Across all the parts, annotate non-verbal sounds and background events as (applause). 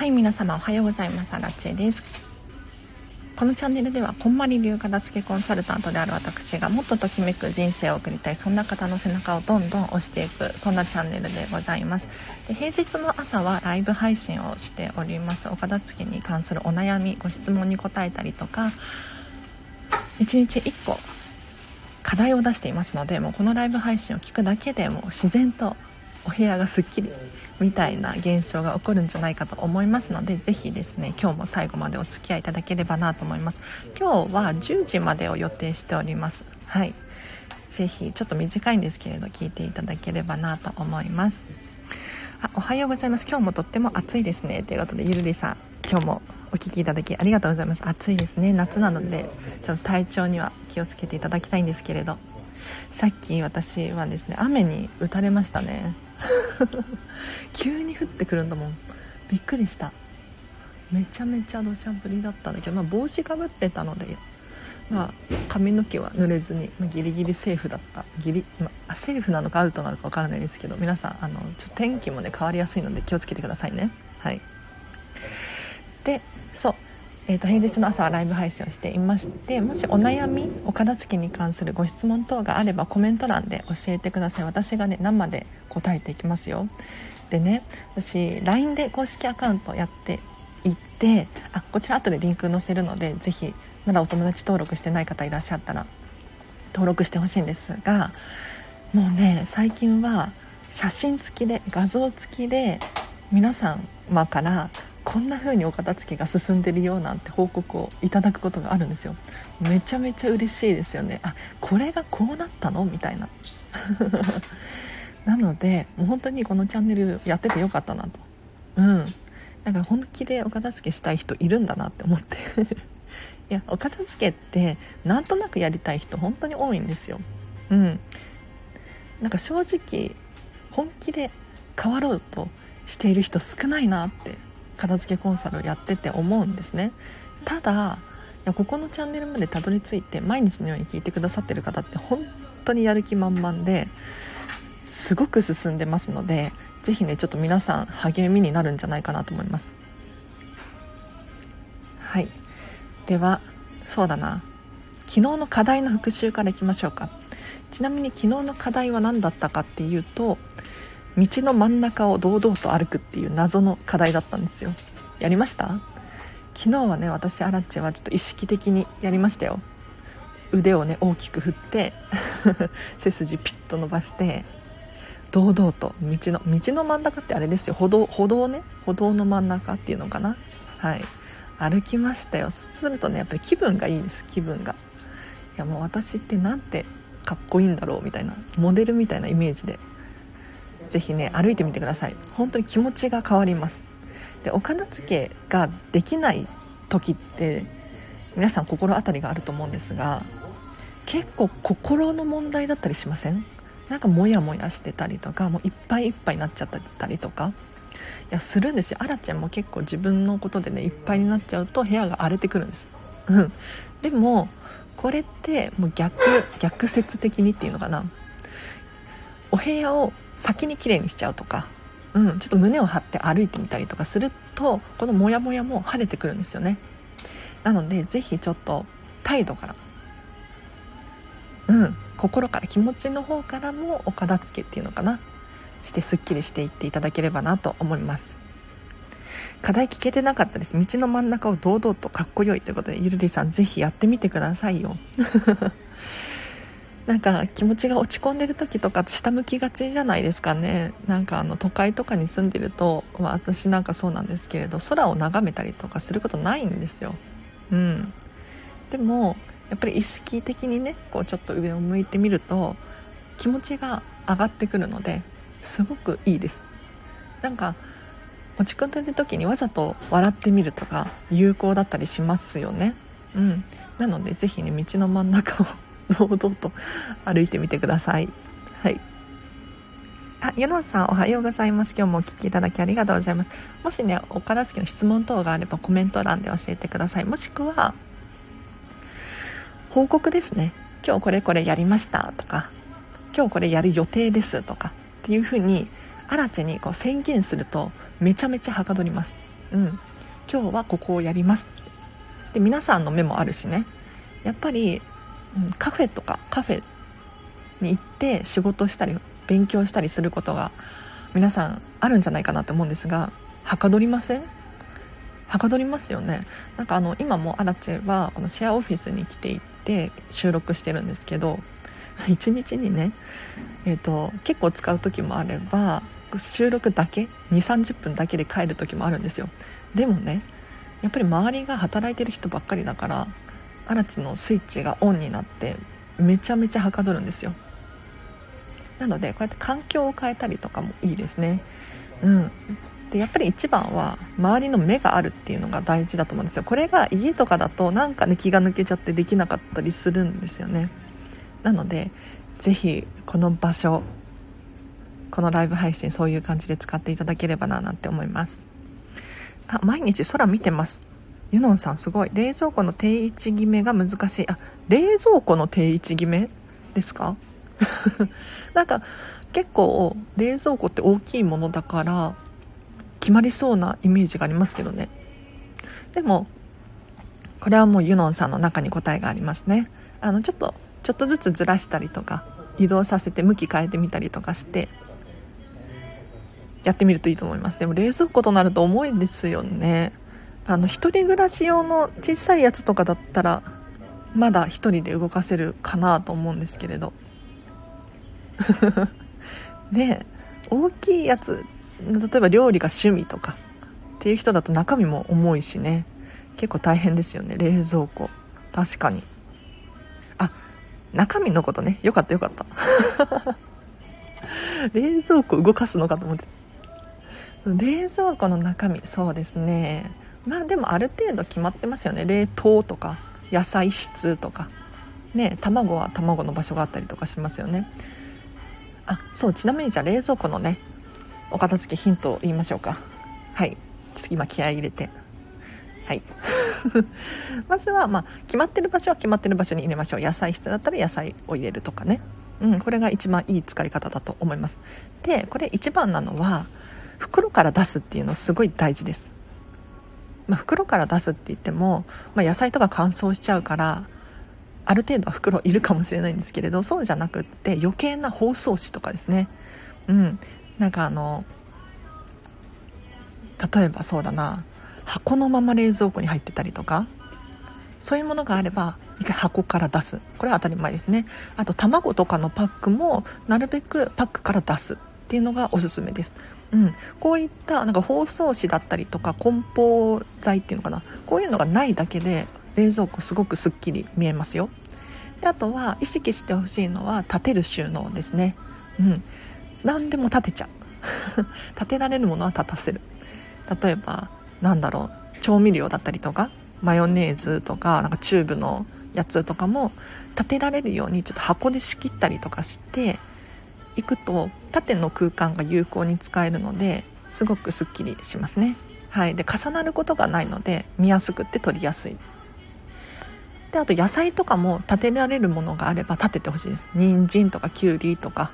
はい皆様おはようございます。アラチェです。このチャンネルではこんまり流片付けコンサルタントである私がもっとときめく人生を送りたいそんな方の背中をどんどん押していくそんなチャンネルでございます。で平日の朝はライブ配信をしております。お片付けに関するお悩みご質問に答えたりとか1日1個課題を出していますのでもうこのライブ配信を聞くだけでも自然とお部屋がすっきりみたいな現象が起こるんじゃないかと思いますのでぜひですね今日も最後までお付き合いいただければなと思います。今日は10時までを予定しております。はい。ぜひちょっと短いんですけれど聞いていただければなと思います。あおはようございます。今日もとっても暑いですね。ということでゆるりさん今日もお聴きいただきありがとうございます。暑いですね。夏なのでちょっと体調には気をつけていただきたいんですけれど。さっき私はですね雨に打たれましたね。(laughs) 急に降ってくるんだもん。びっくりした。めちゃめちゃ土砂降りだったんだけど、まあ、帽子かぶってたので、まあ、髪の毛は濡れずに、まあ、ギリギリセーフだった。ギリ、まあ、セーフなのかアウトなのかわからないですけど皆さんあのちょ天気もね変わりやすいので気をつけてくださいね。はい。でそう。えーと、平日の朝はライブ配信をしていましてもしお悩みお片付けに関するご質問等があればコメント欄で教えてください。私がね生で答えていきますよ。でね私 LINE で公式アカウントやっていってあこちら後でリンク載せるのでぜひまだお友達登録してない方いらっしゃったら登録してほしいんですがもうね最近は写真付きで画像付きで皆様からこんな風にお片付けが進んでるよなんて報告をいただくことがあるんですよ。めちゃめちゃ嬉しいですよね。あこれがこうなったの？みたいな。(laughs) なのでもう本当にこのチャンネルやっててよかったなと。うん。なんか本気でお片付けしたい人いるんだなって思って。(laughs) いやお片付けってなんとなくやりたい人本当に多いんですよ。うん。なんか正直本気で変わろうとしている人少ないなって片付けコンサルをやってて思うんですね。ただいやここのチャンネルまでたどり着いて毎日のように聞いてくださってる方って本当にやる気満々ですごく進んでますので是非ねちょっと皆さん励みになるんじゃないかなと思います。はい。ではそうだな。昨日の課題の復習からいきましょうか。ちなみに昨日の課題は何だったかっていうと道の真ん中を堂々と歩くっていう謎の課題だったんですよ。やりました？昨日はね私アラッチはちょっと意識的にやりましたよ。腕をね大きく振って (laughs) 背筋ピッと伸ばして堂々と道の道の真ん中ってあれですよ。歩道歩道ね？歩道の真ん中っていうのかな？はい。歩きましたよ。そうするとねやっぱり気分がいいです気分が。いやもう私ってなんてかっこいいんだろうみたいなモデルみたいなイメージで。ぜひね歩いてみてください。本当に気持ちが変わります。でお片付けができない時って皆さん心当たりがあると思うんですが結構心の問題だったりしません？なんかモヤモヤしてたりとかもういっぱいいっぱいになっちゃったりとか。いやするんですよ。あらちゃんも結構自分のことでねいっぱいになっちゃうと部屋が荒れてくるんです。うん。でもこれってもう逆逆説的にっていうのかな。お部屋を先に綺麗にしちゃうとか、うん、ちょっと胸を張って歩いてみたりとかするとこのモヤモヤも晴れてくるんですよね。なので是非ちょっと態度からうん心から気持ちの方からもお片付けっていうのかな。してすっきりしていっていただければなと思います。課題聞けてなかったです。道の真ん中を堂々とかっこよいということでゆるりさん是非やってみてくださいよ。なんか気持ちが落ち込んでる時とか下向きがちじゃないですかね。なんかあの都会とかに住んでると、まあ、私なんかそうなんですけれど空を眺めたりとかすることないんですよ。うん。でもやっぱり意識的にねこうちょっと上を向いてみると気持ちが上がってくるのですごくいいです。なんか落ち込んでる時にわざと笑ってみるとか有効だったりしますよね。うん。なので是非ね道の真ん中を堂々と歩いてみてください。はい。あ、ユノンさんおはようございます。今日もお聴きいただきありがとうございます。もしね、お片付けの質問等があればコメント欄で教えてください。もしくは、報告ですね。今日これこれやりましたとか、今日これやる予定ですとかっていうふうに、アラチェにこう宣言するとめちゃめちゃはかどります。うん、今日はここをやりますで皆さんの目もあるしねやっぱり、うん、カフェとかカフェに行って仕事したり勉強したりすることが皆さんあるんじゃないかなと思うんですがはかどりません？はかどりますよね。なんかあの今もアラチェはこのシェアオフィスに来ていて収録してるんですけど (laughs) 1日にね、えーと、結構使う時もあれば収録だけ？2 3 0分だけで帰る時もあるんですよ。でもねやっぱり周りが働いてる人ばっかりだからアラチのスイッチがオンになってめちゃめちゃはかどるんですよ。なのでこうやって環境を変えたりとかもいいですね。うん。でやっぱり一番は周りの目があるっていうのが大事だと思うんですよ。これが家とかだとなんかね気が抜けちゃってできなかったりするんですよね。なのでぜひこの場所このライブ配信そういう感じで使っていただければななんて思います。あ毎日空見てます。ユノンさんすごい。冷蔵庫の定位置決めが難しい。あ冷蔵庫の定位置決めですか？(laughs) なんか結構冷蔵庫って大きいものだから決まりそうなイメージがありますけどね。でもこれはもうユノンさんの中に答えがありますね。あのちょっとちょっとずつずらしたりとか移動させて向き変えてみたりとかしてやってみるといいと思います。でも冷蔵庫となると重いですよね。あの一人暮らし用の小さいやつとかだったらまだ1人で動かせるかなと思うんですけれど。(laughs) で大きいやつ例えば料理が趣味とかっていう人だと中身も重いしね。結構大変ですよね冷蔵庫。確かに。あ中身のことね。よかったよかった。(laughs) 冷蔵庫動かすのかと思って。冷蔵庫の中身そうですね。まあでもある程度決まってますよね。冷凍とか野菜室とか。ね卵は卵の場所があったりとかしますよね。あそうちなみにじゃあ冷蔵庫のねお片付けヒントを言いましょうか。はい。ちょっと今気合い入れて。はい。(laughs) まずは、まあ、決まってる場所は決まってる場所に入れましょう。野菜室だったら野菜を入れるとかね。うん、これが一番いい使い方だと思います。でこれ一番なのは袋から出すっていうのすごい大事です、まあ、袋から出すって言っても、まあ、野菜とか乾燥しちゃうからある程度は袋いるかもしれないんですけれどそうじゃなくって余計な包装紙とかですね。うん。なんかあの例えばそうだな箱のまま冷蔵庫に入ってたりとかそういうものがあれば一回箱から出す。これは当たり前ですね。あと卵とかのパックもなるべくパックから出すっていうのがおすすめです。うん、こういったなんか包装紙だったりとか梱包材っていうのかな。こういうのがないだけで冷蔵庫すごくすっきり見えますよ。であとは意識してほしいのは立てる収納ですね。うん。何でも立てちゃう。(laughs) 立てられるものは立たせる。例えばなんだろう調味料だったりとかマヨネーズとかなんかチューブのやつとかも立てられるようにちょっと箱で仕切ったりとかしていくと縦の空間が有効に使えるのですごくすっきりしますね。はい。で重なることがないので見やすくて取りやすい。であと野菜とかも立てられるものがあれば立ててほしいです。人参とかきゅうりとか。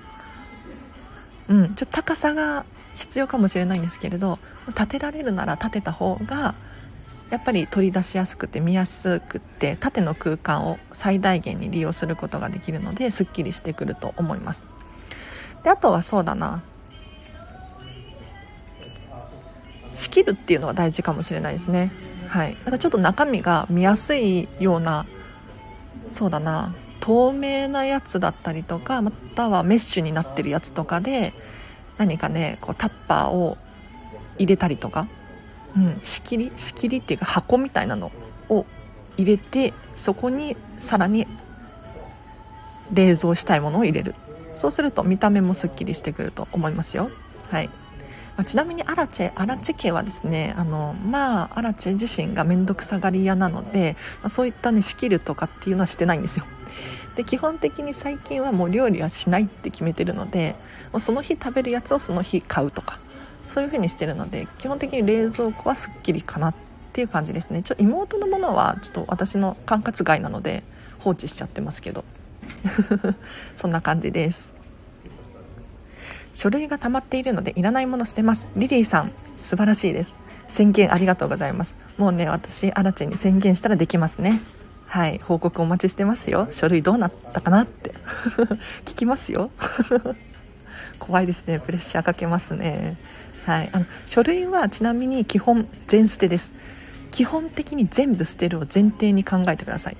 うん。ちょっと高さが必要かもしれないんですけれど立てられるなら立てた方がやっぱり取り出しやすくて見やすくって縦の空間を最大限に利用することができるのですっきりしてくると思います。であとはそうだな。仕切るっていうのは大事かもしれないですね。はい。だかちょっと中身が見やすいようなそうだな。透明なやつだったりとかまたはメッシュになってるやつとかで何かねこうタッパーを入れたりとか、うん、仕切り仕切りっていうか箱みたいなのを入れてそこにさらに冷蔵したいものを入れる。そうすると見た目もすっきりしてくると思いますよ。はい。ま、ちなみにアラチェアラチェ家はですねあのまあアラチェ自身が面倒くさがり屋なので、まあ、そういったね仕切るとかっていうのはしてないんですよ。で基本的に最近はもう料理はしないって決めてるのでもうその日食べるやつをその日買うとかそういう風にしてるので基本的に冷蔵庫はすっきりかなっていう感じですね。ちょ妹のものはちょっと私の管轄外なので放置しちゃってますけど。(laughs) そんな感じです。書類が溜まっているのでいらないもの捨てます。リリーさん素晴らしいです。宣言ありがとうございます。もうね私アラチェに宣言したらできますね。はい報告お待ちしてますよ。書類どうなったかなって。(laughs) 聞きますよ。(laughs) 怖いですね。プレッシャーかけますね。はいあの書類はちなみに基本全捨てです。基本的に全部捨てるを前提に考えてください。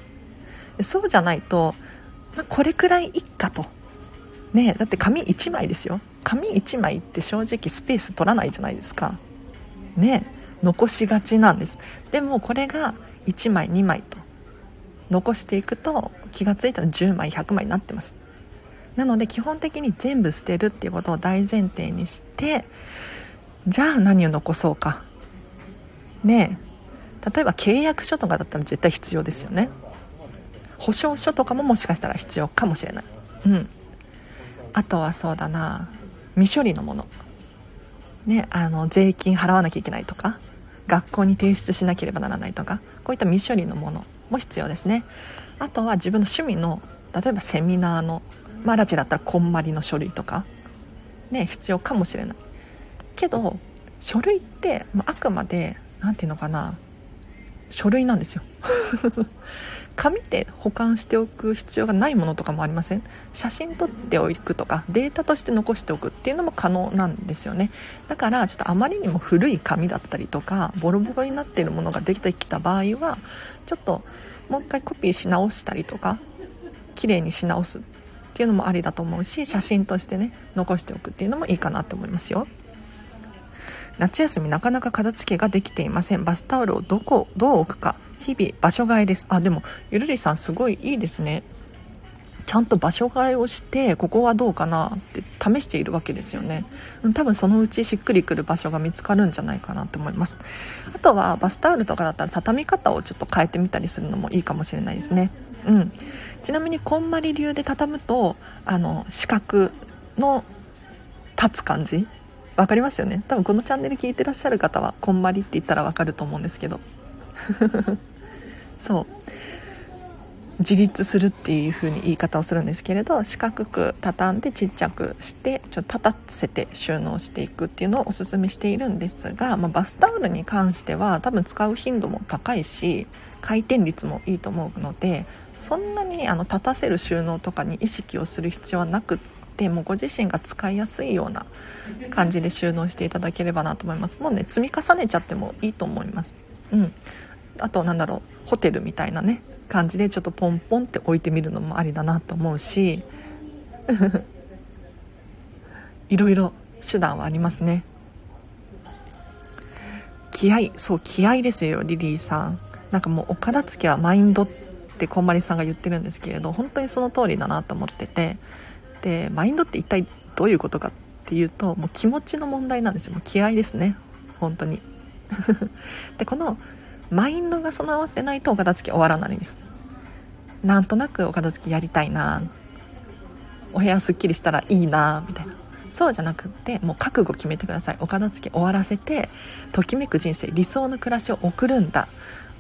そうじゃないと、まあ、これくらいいっかと。ねだって紙1枚ですよ。紙1枚って正直スペース取らないじゃないですか。ね残しがちなんです。でもこれが1枚2枚と。残していくと気が付いたら10枚100枚になってます。なので基本的に全部捨てるっていうことを大前提にしてじゃあ何を残そうか。ね例えば契約書とかだったら絶対必要ですよね。保証書とかももしかしたら必要かもしれない。うん。あとはそうだな。未処理のもの。ねあの税金払わなきゃいけないとか。学校に提出しなければならないとか。こういった未処理のものも必要ですね。あとは自分の趣味の例えばセミナーのまあラチだったらこんまりの書類とか。ね必要かもしれない。けど書類ってあくまで何て言うのかな。書類なんですよ。紙で保管しておく必要がないものとかもありません？写真撮っておくとかデータとして残しておくっていうのも可能なんですよね。だからちょっとあまりにも古い紙だったりとかボロボロになっているものができてきた場合はちょっともう一回コピーし直したりとか綺麗にし直すっていうのもありだと思うし写真としてね残しておくっていうのもいいかなと思いますよ。夏休みなかなか片付けができていません。バスタオルをどこどう置くか。日々場所替えです。あでもゆるりさんすごいいいですね。ちゃんと場所替えをしてここはどうかな。って試しているわけですよね。多分そのうちしっくりくる場所が見つかるんじゃないかなと思います。あとはバスタオルとかだったら畳み方をちょっと変えてみたりするのもいいかもしれないですね。うん。ちなみにこんまり流で畳むとあの四角の立つ感じ分かりますよね。多分このチャンネル聞いてらっしゃる方はこんまりって言ったら分かると思うんですけど。(laughs) そう。自立するっていう風に言い方をするんですけれど四角く畳んでちっちゃくしてちょっと立たせて収納していくっていうのをおすすめしているんですが、まあ、バスタオルに関しては多分使う頻度も高いし回転率もいいと思うのでそんなにあの立たせる収納とかに意識をする必要はなくってもうご自身が使いやすいような感じで収納していただければなと思います。もうね積み重ねちゃってもいいと思います。うん。あとなんだろうホテルみたいなね感じでちょっとポンポンって置いてみるのもありだなと思うし (laughs) いろいろ手段はありますね。気合そう気合ですよリリーさん。なんかもうお片付けはマインドってこんまりさんが言ってるんですけれど本当にその通りだなと思っててでマインドって一体どういうことかっていうともう気持ちの問題なんですよ。もう気合ですね。本当に。(laughs) でこのマインドが備わってないとお片付け終わらないんです。なんとなくお片付けやりたいな。お部屋すっきりしたらいいな。みたいな。そうじゃなくってもう覚悟決めてください。お片付け終わらせてときめく人生理想の暮らしを送るんだ。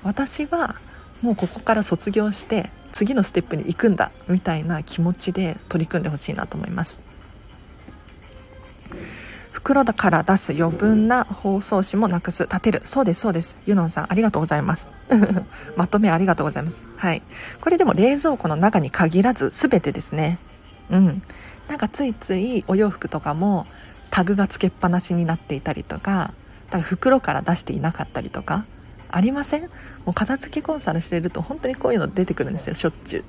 私はもうここから卒業して次のステップに行くんだみたいな気持ちで取り組んでほしいなと思います。袋だから出す余分な包装紙もなくす立てる。そうですそうです。ユノンさんありがとうございます。(laughs) まとめありがとうございます。はい。これでも冷蔵庫の中に限らず全てですね。うん。なんかついついお洋服とかもタグがつけっぱなしになっていたりとかだから袋から出していなかったりとかありません？もう片付けコンサルしてると本当にこういうの出てくるんですよしょっちゅう。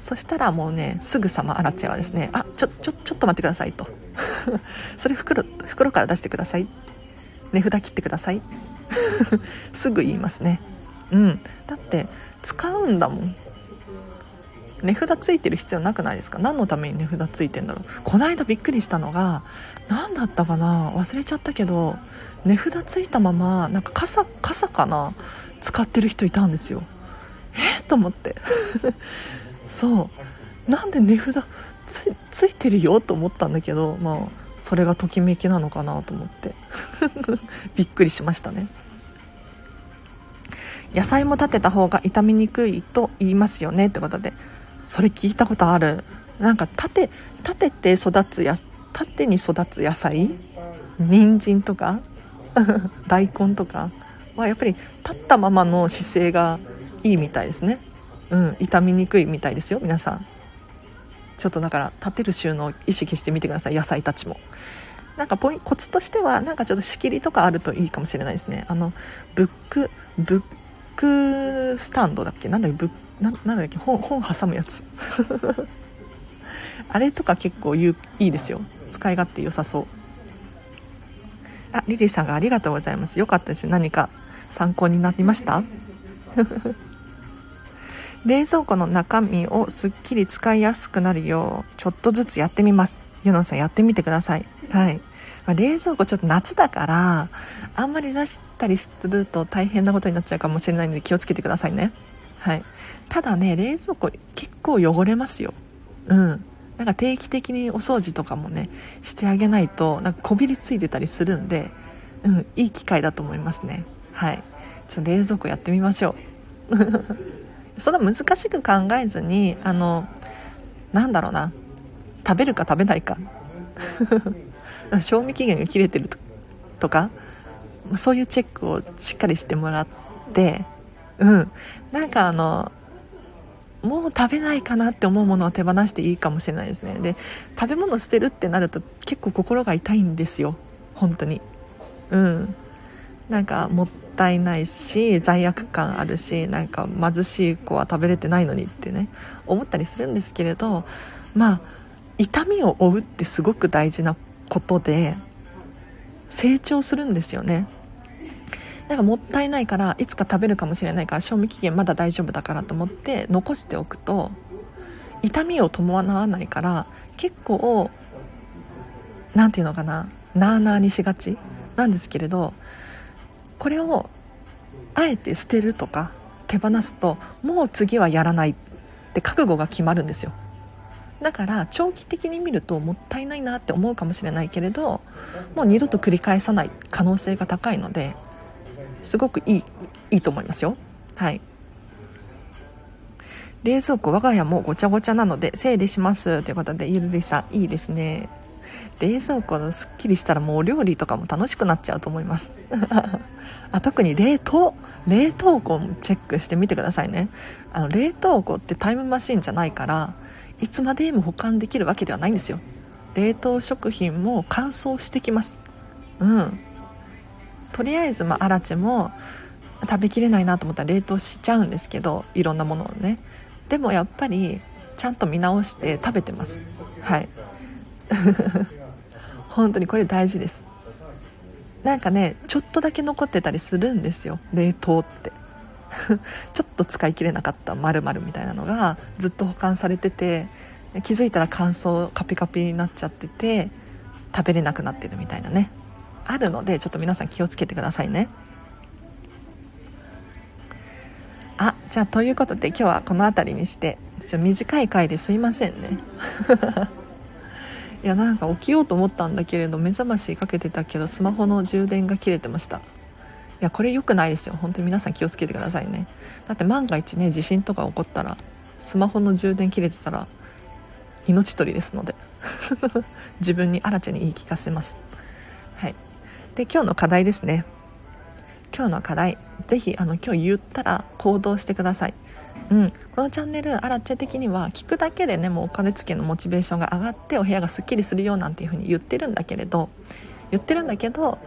そしたらもうねすぐさまアラチェはですねあちょちょちょっと待ってくださいと。(laughs) それ袋袋から出してください。値札切ってください。(laughs) すぐ言いますね。うん。だって使うんだもん。値札ついてる必要なくないですか？何のために値札ついてんだろう。こないだびっくりしたのが何だったかな？忘れちゃったけど値札ついたままなんか傘傘かな？使ってる人いたんですよ。え？っと思って。(laughs) そう。なんで値札ついてるよと思ったんだけどまあそれがときめきなのかなと思って。(laughs) びっくりしましたね。野菜も立てた方が傷みにくいと言いますよねってことで。それ聞いたことある。なんか立て立てて育つや縦に育つ野菜？人参とか？(laughs) 大根とか？はやっぱり立ったままの姿勢がいいみたいですね。うん傷みにくいみたいですよ皆さん。ちょっとだから立てる収納意識してみてください野菜たちも。なんかポイコツとしてはなんかちょっと仕切りとかあるといいかもしれないですね。あのブックブックスタンドだっけ？なんだっけ？ブななんだっけ？本本挟むやつ。(laughs) あれとか結構いいですよ。使い勝手良さそう。あリリーさんがありがとうございます。よかったです。何か参考になりました？(laughs) 冷蔵庫の中身をすっきり使いやすくなるようちょっとずつやってみます。ユノさんやってみてください。はい、まあ、冷蔵庫ちょっと夏だからあんまり出したりすると大変なことになっちゃうかもしれないので気をつけてくださいね。はい。ただね冷蔵庫結構汚れますよ。うん。なんか定期的にお掃除とかもねしてあげないとなんかこびりついてたりするんで、うん、いい機会だと思いますね。はい。ちょ冷蔵庫やってみましょう。(laughs) そんな難しく考えずにあのなんだろうな。食べるか食べないか。(laughs) 賞味期限が切れてるとかそういうチェックをしっかりしてもらってうん。なんかあのもう食べないかなって思うものは手放していいかもしれないですね。で食べ物捨てるってなると結構心が痛いんですよ。本当に。うん。なんかもっったいないし罪悪感あるしなんか貧しい子は食べれてないのにってね思ったりするんですけれどまあ痛みを負うってすごく大事なことで成長するんですよね。なんかもったいないからいつか食べるかもしれないから賞味期限まだ大丈夫だからと思って残しておくと痛みを伴わないから結構何て言うのかななあなあにしがちなんですけれどこれをあえて捨てるとか手放すともう次はやらないって覚悟が決まるんですよ。だから長期的に見るともったいないなって思うかもしれないけれどもう二度と繰り返さない可能性が高いのですごくいいいいと思いますよ。はい。冷蔵庫我が家もごちゃごちゃなので整理します。ということでゆるりさんいいですね。冷蔵庫のすっきりしたらもうお料理とかも楽しくなっちゃうと思います。(laughs) あ特に冷凍。冷凍庫もチェックしてみてくださいね。あの冷凍庫ってタイムマシンじゃないからいつまでも保管できるわけではないんですよ。冷凍食品も乾燥してきます。うん。とりあえず、まあ、アラチェも食べきれないなと思ったら冷凍しちゃうんですけどいろんなものをね。でもやっぱりちゃんと見直して食べてます。はい。(laughs) 本当にこれ大事です。なんかねちょっとだけ残ってたりするんですよ。冷凍って。(laughs) ちょっと使い切れなかった〇〇みたいなのがずっと保管されてて気づいたら乾燥カピカピになっちゃってて食べれなくなってるみたいなね。あるのでちょっと皆さん気をつけてくださいね。あじゃあということで今日はこの辺りにしてちょ短い回ですいませんね。(laughs) いやなんか起きようと思ったんだけれど目覚ましかけてたけどスマホの充電が切れてました。いやこれ良くないですよ。本当に皆さん気をつけてくださいね。だって万が一ね地震とか起こったらスマホの充電切れてたら命取りですので。(laughs) 自分に新たに言い聞かせます。はい。で今日の課題ですね。今日の課題。ぜひあの今日言ったら行動してください。うん、このチャンネルアラチェ的には聞くだけでねもうお金付けのモチベーションが上がってお部屋がすっきりするよなんていう風に言ってるんだけれど言ってるんだけど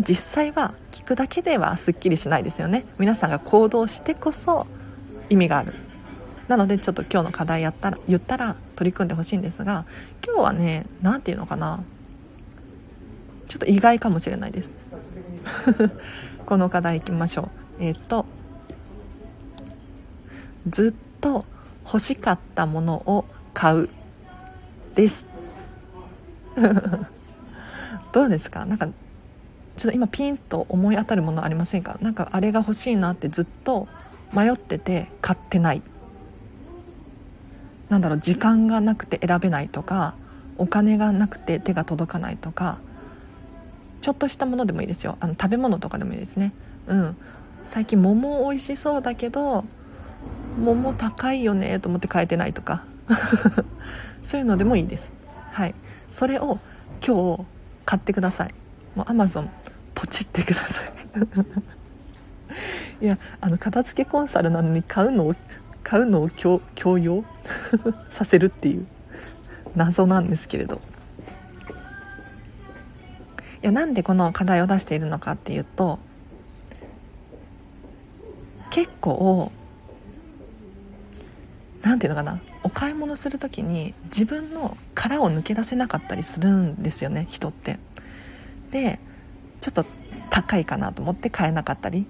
実際は聞くだけではすっきりしないですよね。皆さんが行動してこそ意味がある。なのでちょっと今日の課題やったら言ったら取り組んでほしいんですが今日はね何て言うのかな。ちょっと意外かもしれないです。(laughs) この課題いきましょう。えっ、とずっと欲しかったものを買うです。(laughs) どうですか？なんかちょっと今ピンと思い当たるものありませんか？なんかあれが欲しいなってずっと迷ってて買ってない。なんだろう時間がなくて選べないとかお金がなくて手が届かないとかちょっとしたものでもいいですよ。あの食べ物とかでもいいですね。うん。最近桃美味しそうだけど桃高いよねと思って買えてないとか。(laughs) そういうのでもいいです。はい。それを今日買ってください。もう Amazon ポチってください。(laughs) いやあの片付けコンサルなのに買うのを買うのを強強要？(laughs) させるっていう。謎なんですけれど。いやなんでこの課題を出しているのかっていうと結構何ていうのかな？お買い物する時に自分の殻を抜け出せなかったりするんですよね人って。でちょっと高いかなと思って買えなかったり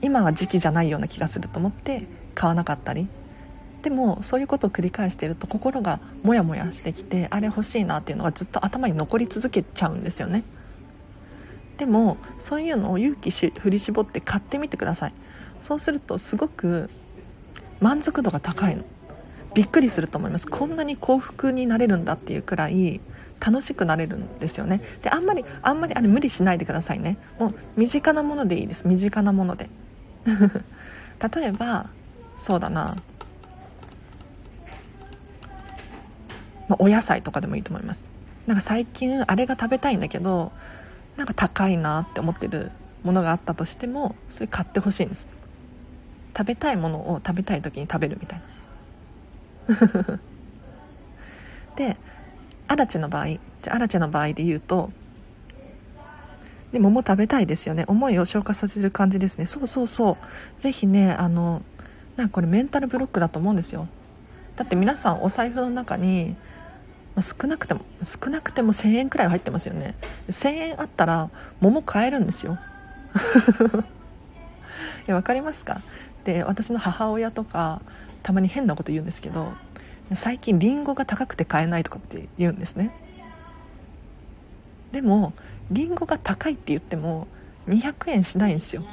今は時期じゃないような気がすると思って買わなかったりでもそういうことを繰り返してると心がモヤモヤしてきてあれ欲しいなっていうのがずっと頭に残り続けちゃうんですよね。でもそういうのを勇気し振り絞って買ってみてください。そうするとすごく満足度が高いの。びっくりすると思います。こんなに幸福になれるんだっていうくらい楽しくなれるんですよね。であんまりあんまりあれ無理しないでくださいね。もう身近なものでいいです。身近なもので。(laughs) 例えばそうだな。ま、お野菜とかでもいいと思います。なんか最近あれが食べたいんだけどなんか高いなって思ってるものがあったとしてもそれ買ってほしいんです。食べたいものを食べたい時に食べるみたいな。(laughs) でアラチェの場合じゃアラチェの場合で言うとで桃食べたいですよね。思いを消化させる感じですね。そうそうそう。ぜひねあのなんかこれメンタルブロックだと思うんですよ。だって皆さんお財布の中に少なくても少なくても1000円くらい入ってますよね。1000円あったら桃買えるんですよ。(laughs) いや分かりますか？で私の母親とかたまに変なこと言うんですけど最近リンゴが高くて買えないとかって言うんですね。でもリンゴが高いって言っても200円しないんですよ。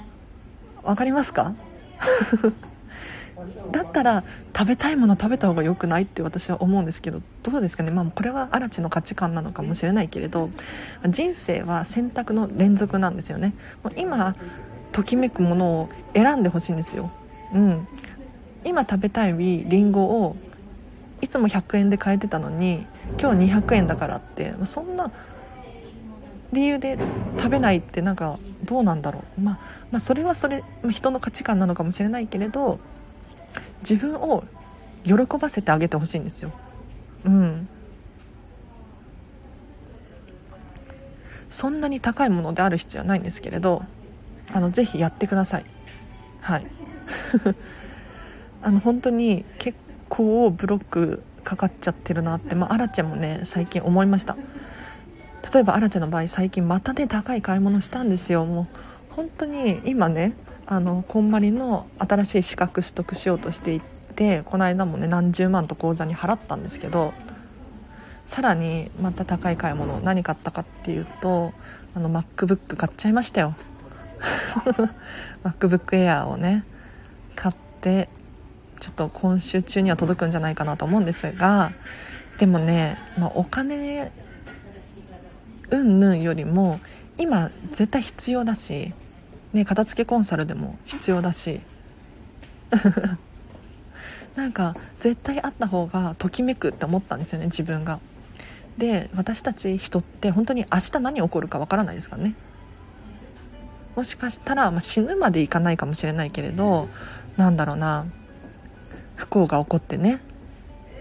分かりますか？(laughs) だったら食べたいもの食べた方が良くないって私は思うんですけどどうですかね、まあ、これは嵐の価値観なのかもしれないけれど人生は選択の連続なんですよね。今ときめくものを選んでほしいんですよ、うん、今食べたいりんごをいつも100円で買えてたのに今日200円だからってそんな理由で食べないってなんかどうなんだろう、まあ、まあそれはそれ人の価値観なのかもしれないけれど自分を喜ばせてあげてほしいんですよ。うん。そんなに高いものである必要はないんですけれどあのぜひやってください。はい。(laughs) あの本当に結構ブロックかかっちゃってるなって、まあ、アラチェもね最近思いました。例えばアラチェの場合最近またね高い買い物したんですよ。もう本当に今ねあのこんまりの新しい資格取得しようとしていてこの間もね何十万と口座に払ったんですけどさらにまた高い買い物何買ったかっていうとあの MacBook 買っちゃいましたよ。(laughs) MacBook Air をね買ってちょっと今週中には届くんじゃないかなと思うんですがでもね、まあ、お金うんぬんよりも今絶対必要だしね、片付けコンサルでも必要だし (laughs) なんか絶対あった方がときめくって思ったんですよね自分が。で私たち人って本当に明日何起こるかわからないですからね。もしかしたら、まあ、死ぬまでいかないかもしれないけれどなんだろうな。不幸が起こってね。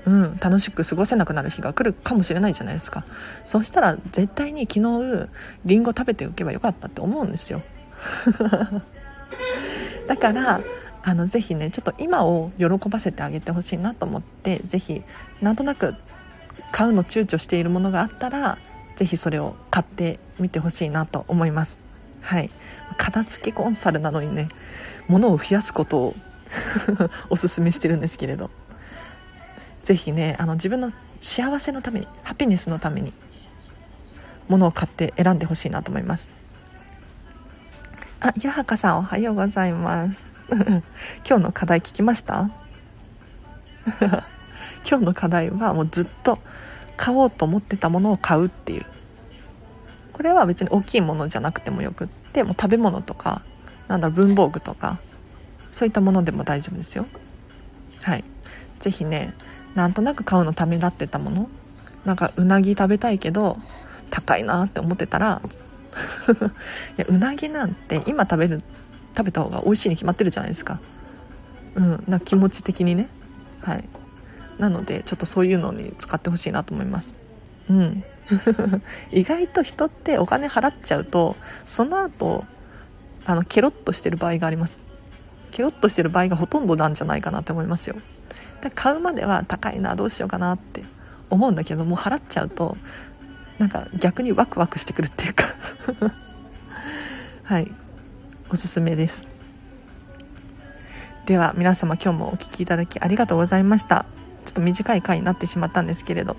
うん、楽しく過ごせなくなる日が来るかもしれないじゃないですか。そしたら絶対に昨日りんご食べておけばよかったって思うんですよ。(laughs) だからあのぜひねちょっと今を喜ばせてあげてほしいなと思ってぜひなんとなく買うの躊躇しているものがあったらぜひそれを買ってみてほしいなと思います。はい。片付けコンサルなのにね。物を増やすことを (laughs) おすすめしてるんですけれどぜひねあの自分の幸せのためにハピネスのために物を買って選んでほしいなと思いますあ、ゆはかさんおはようございます。(laughs) 今日の課題聞きました？(laughs) 今日の課題はもうずっと買おうと思ってたものを買うっていう。これは別に大きいものじゃなくてもよくって、もう食べ物とか、なんだろう、文房具とか、そういったものでも大丈夫ですよ。はい。是非ね、なんとなく買うのためらってたもの、なんかうなぎ食べたいけど、高いなって思ってたら、(laughs) いやうなぎなんて今食べる食べた方が美味しいに決まってるじゃないですか。うんな気持ち的にね。はい。なのでちょっとそういうのに使ってほしいなと思います。うん。(laughs) 意外と人ってお金払っちゃうとその後あのケロッとしてる場合があります。ケロッとしてる場合がほとんどなんじゃないかなって思いますよ。で買うまでは高いなどうしようかなって思うんだけども払っちゃうとなんか逆にワクワクしてくるっていうか。(laughs) はい。おすすめです。では皆様今日もお聴きいただきありがとうございました。ちょっと短い回になってしまったんですけれど。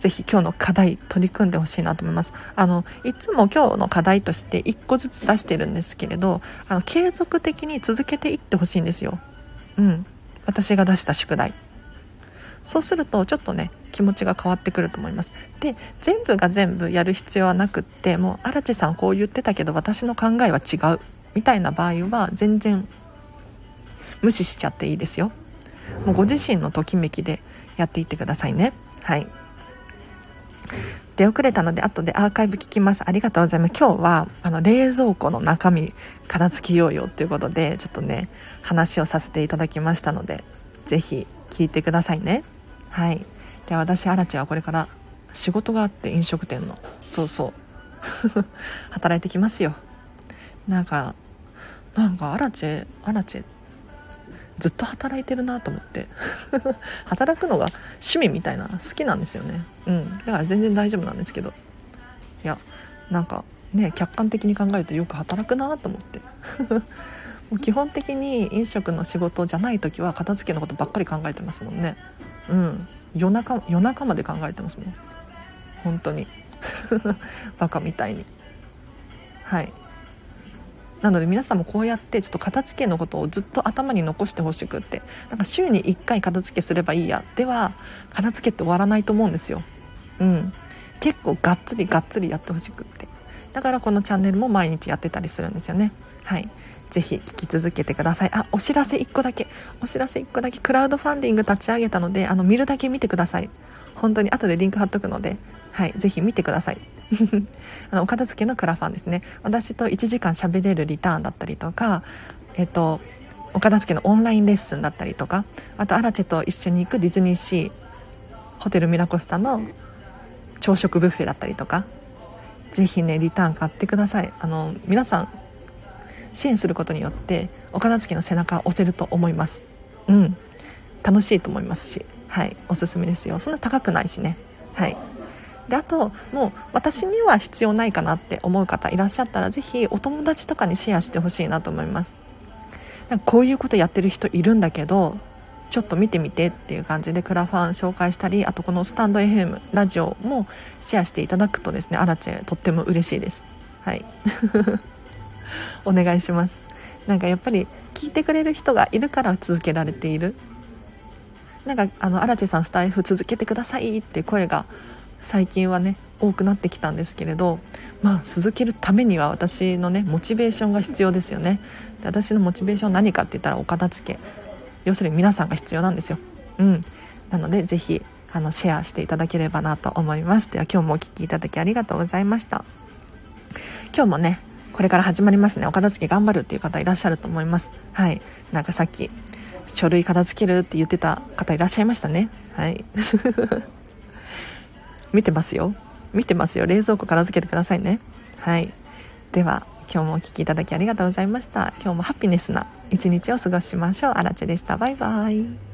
ぜひ今日の課題取り組んでほしいなと思います。あの、いつも今日の課題として1個ずつ出してるんですけれど、あの、継続的に続けていってほしいんですよ。うん。私が出した宿題。そうするとちょっとね、気持ちが変わってくると思います。で、全部が全部やる必要はなくって、もう、荒地さんこう言ってたけど私の考えは違う。みたいな場合は全然無視しちゃっていいですよ。もうご自身のときめきでやっていってくださいね。はい。出遅れたので後でアーカイブ聞きます。ありがとうございます。今日はあの冷蔵庫の中身片付けようよということでちょっとね話をさせていただきましたので是非聞いてくださいね。はい。で私アラチはこれから仕事があって飲食店のそうそう (laughs) 働いてきますよ。なんかなんかアラチェアラチェずっと働いてるなと思って。(laughs) 働くのが趣味みたいな好きなんですよね。うん。だから全然大丈夫なんですけど。いやなんかね客観的に考えるとよく働くなと思って。(laughs) もう基本的に飲食の仕事じゃない時は片付けのことばっかり考えてますもんね。うん。夜中夜中まで考えてますもん。本当に。(laughs) バカみたいに。はい。なので皆さんもこうやってちょっと片付けのことをずっと頭に残してほしくって。なんか週に1回片付けすればいいや。では片付けって終わらないと思うんですよ。うん。結構がっつりがっつりやってほしくって。だからこのチャンネルも毎日やってたりするんですよね。はい。ぜひ聞き続けてください。あお知らせ1個だけ。お知らせ1個だけクラウドファンディング立ち上げたのであの見るだけ見てください。本当に後でリンク貼っとくので。はい。ぜひ見てください。(laughs) あのお片付けのクラファンですね。私と1時間喋れるリターンだったりとかえっとお片付けのオンラインレッスンだったりとかあとアラチェと一緒に行くディズニーシーホテルミラコスタの朝食ブッフェだったりとかぜひねリターン買ってください。あの皆さん支援することによってお片付けの背中を押せると思います。うん。楽しいと思いますし。はい。おすすめですよ。そんな高くないしね。はい。であともう私には必要ないかなって思う方いらっしゃったら是非お友達とかにシェアしてほしいなと思います。なんかこういうことやってる人いるんだけどちょっと見てみてっていう感じでクラファン紹介したりあとこのスタンド FM ラジオもシェアしていただくとですねアラチェとっても嬉しいです。はい。(laughs) お願いします。なんかやっぱり聞いてくれる人がいるから続けられている。なんかあのアラチェさんスタイフ続けてくださいって声が最近はね多くなってきたんですけれどまあ続けるためには私のねモチベーションが必要ですよね。で私のモチベーション何かって言ったらお片付け。要するに皆さんが必要なんですよ。うん。なのでぜひあのシェアしていただければなと思います。では今日もお聴きいただきありがとうございました。今日もねこれから始まりますね。お片付け頑張るっていう方いらっしゃると思います。はい。なんかさっき書類片付けるって言ってた方いらっしゃいましたね。はい。見てますよ。見てますよ。冷蔵庫片付けてくださいね。はい。では今日もお聴きいただきありがとうございました。今日もハピネスな一日を過ごしましょう。あらちでした。バイバイ。